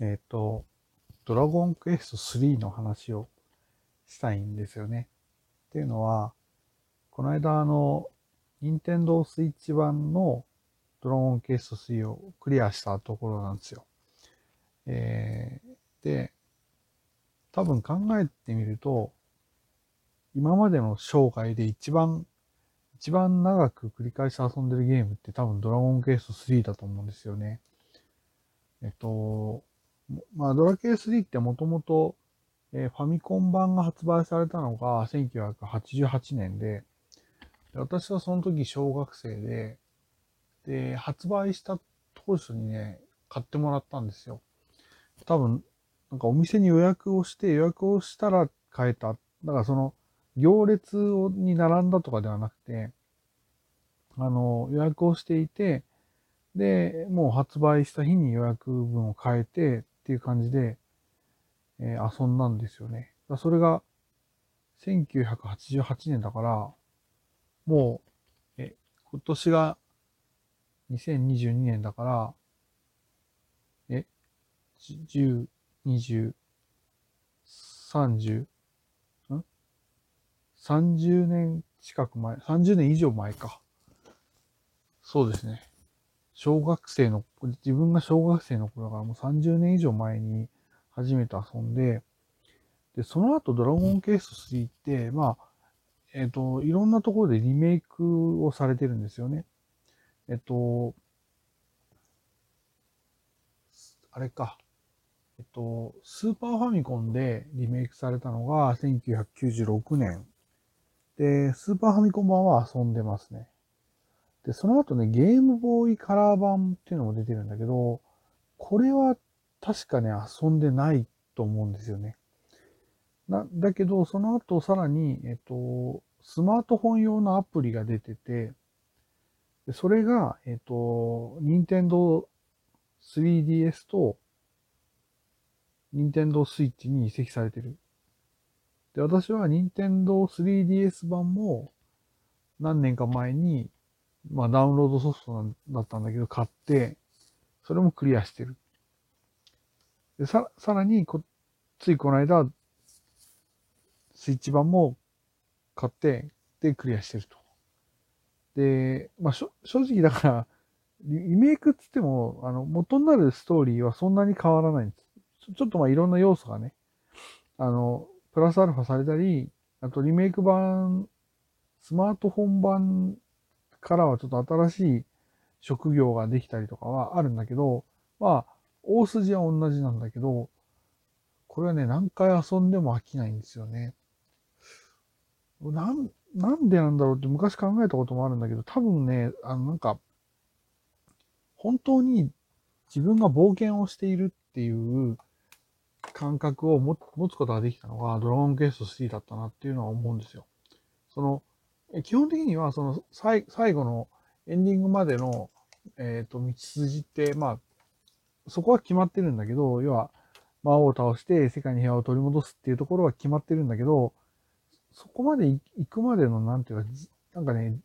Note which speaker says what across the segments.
Speaker 1: えっ、と、ドラゴンクエスト3の話をしたいんですよね。っていうのは、この間あの、任天堂スイッチ版のドラゴンクエスト3をクリアしたところなんですよ。えー、で、多分考えてみると、今までの生涯で一番、一番長く繰り返し遊んでるゲームって多分ドラゴンクエスト3だと思うんですよね。えっと、まあドラケー3ってもともと、えー、ファミコン版が発売されたのが1988年で、私はその時小学生で、で、発売した当初にね、買ってもらったんですよ。多分、なんかお店に予約をして予約をしたら買えた。だからその行列に並んだとかではなくて、あの、予約をしていて、で、もう発売した日に予約分を変えてっていう感じで、えー、遊んだんですよね。それが1988年だから、もう、え、今年が2022年だから、え、10、20、30、ん ?30 年近く前、30年以上前か。そうですね。小学生の、自分が小学生の頃からもう30年以上前に初めて遊んで、で、その後ドラゴンケース3って、まあ、えっ、ー、と、いろんなところでリメイクをされてるんですよね。えっ、と、あれか。えっと、スーパーファミコンでリメイクされたのが1996年。で、スーパーファミコン版は遊んでますね。で、その後ね、ゲームボーイカラー版っていうのも出てるんだけど、これは確かね、遊んでないと思うんですよね。な、だけど、その後さらに、えっと、スマートフォン用のアプリが出てて、それが、えっと、任天堂 3DS と、任天堂 switch に移籍されてる。で、私は任天堂 3DS 版も何年か前に、まあダウンロードソフトなんだったんだけど買って、それもクリアしてる。で、さ、さらにこ、ついこの間、スイッチ版も買って、で、クリアしてると。で、まあ、正直だから、リメイクっつっても、あの、元になるストーリーはそんなに変わらないんです。ちょっとまあいろんな要素がね、あの、プラスアルファされたり、あとリメイク版、スマートフォン版からはちょっと新しい職業ができたりとかはあるんだけど、まあ、大筋は同じなんだけど、これはね、何回遊んでも飽きないんですよね。なん、なんでなんだろうって昔考えたこともあるんだけど、多分ね、あの、なんか、本当に自分が冒険をしているっていう感覚を持つことができたのがドラゴンクエスト3だったなっていうのは思うんですよ。その、基本的にはその最後のエンディングまでの、え、ー、と、道筋って、まあ、そこは決まってるんだけど、要は、魔王を倒して世界に平和を取り戻すっていうところは決まってるんだけど、そこまで行くまでの、なんていうか、なんかね、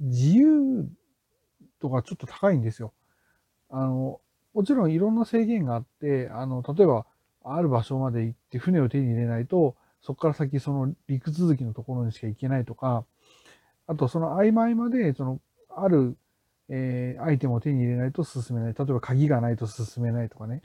Speaker 1: 自由度がちょっと高いんですよ。あの、もちろんいろんな制限があって、あの、例えば、ある場所まで行って船を手に入れないと、そこから先その陸続きのところにしか行けないとか、あとその合間合間で、その、ある、えー、アイテムを手に入れないと進めない。例えば鍵がないと進めないとかね。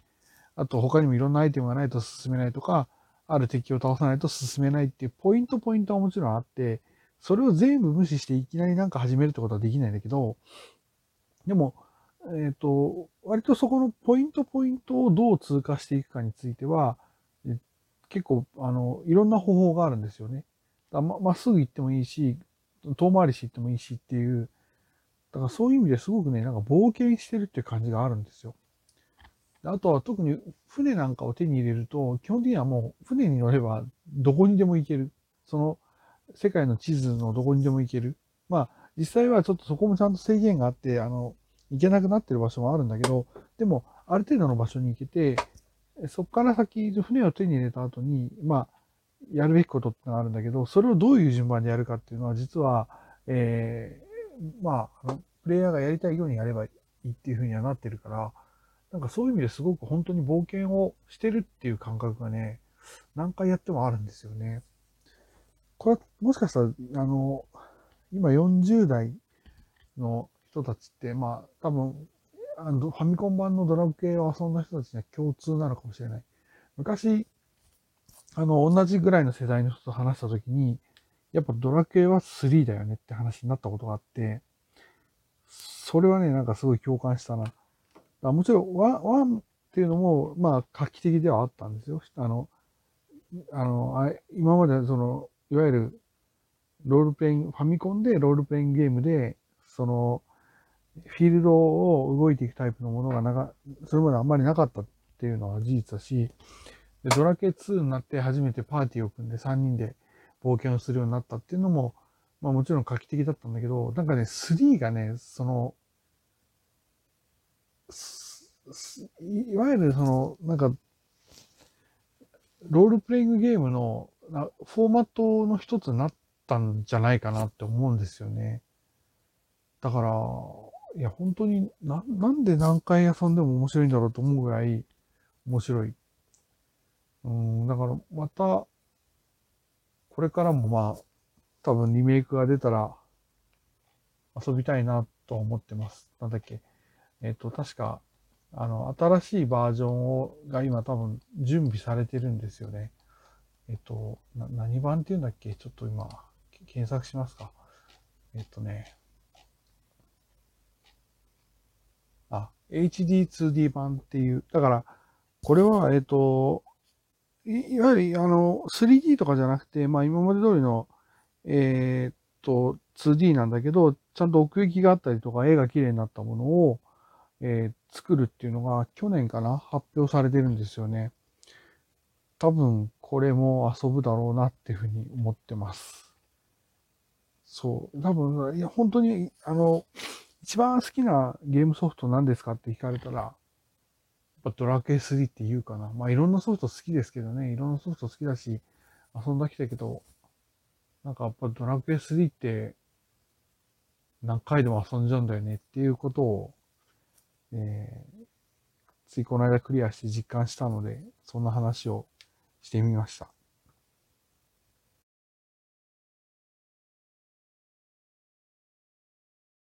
Speaker 1: あと他にもいろんなアイテムがないと進めないとか、ある敵を倒さないと進めないっていうポイントポイントはもちろんあって、それを全部無視していきなりなんか始めるってことはできないんだけど、でも、えっ、ー、と、割とそこのポイントポイントをどう通過していくかについては、結構、あの、いろんな方法があるんですよね。ままっすぐ行ってもいいし、遠回りして行ってもいいしっていう、だからそういう意味ですごくね、なんか冒険してるっていう感じがあるんですよ。あとは特に船なんかを手に入れると、基本的にはもう船に乗ればどこにでも行ける。その世界の地図のどこにでも行ける。まあ実際はちょっとそこもちゃんと制限があって、あの、行けなくなってる場所もあるんだけど、でもある程度の場所に行けて、そこから先、船を手に入れた後に、まあ、やるべきことってのがあるんだけど、それをどういう順番でやるかっていうのは、実は、えー、まあ、プレイヤーがやりたいようにやればいいっていうふうにはなってるから、なんかそういう意味ですごく本当に冒険をしてるっていう感覚がね、何回やってもあるんですよね。これもしかしたら、あの、今40代の人たちって、まあ多分、あのファミコン版のドラクエを遊んだ人たちには共通なのかもしれない。昔、あの、同じぐらいの世代の人と話したときに、やっぱドラクエは3だよねって話になったことがあって、それはね、なんかすごい共感したな。もちろん、ワンっていうのも、まあ、画期的ではあったんですよ。あの、あの、あ今までその、いわゆる、ロールプレイン、ファミコンでロールプレインゲームで、その、フィールドを動いていくタイプのものがなか、それまであんまりなかったっていうのは事実だし、でドラケ2になって初めてパーティーを組んで3人で冒険をするようになったっていうのも、まあもちろん画期的だったんだけど、なんかね、3がね、その、いわゆるその、なんか、ロールプレイングゲームのフォーマットの一つになったんじゃないかなって思うんですよね。だから、いや、本当にな、なんで何回遊んでも面白いんだろうと思うぐらい面白い。うん、だからまた、これからもまあ、多分リメイクが出たら遊びたいなと思ってます。なんだっけ。えっ、と、確か、あの、新しいバージョンを、が今多分準備されてるんですよね。えっ、と、な、何版っていうんだっけ？ちょっと今、検索しますか。えっ、とね、あ、HD2D 版っていう、だから、これは、えっ、と、いいわゆる、あの、3D とかじゃなくて、まあ今まで通りの、えっ、と、2D なんだけど、ちゃんと奥行きがあったりとか、絵が綺麗になったものを、えー、作るっていうのが去年かな発表されてるんですよね。多分これも遊ぶだろうなっていうふうに思ってます。そう。多分、いや、本当に、あの、一番好きなゲームソフト何ですかって聞かれたら、やっぱドラクエ3って言うかな。まあいろんなソフト好きですけどね、いろんなソフト好きだし、遊んだきたけど、なんかやっぱドラクエ3って何回でも遊んじゃうんだよねっていうことを、えー、ついこの間クリアして実感したので、そんな話をしてみました。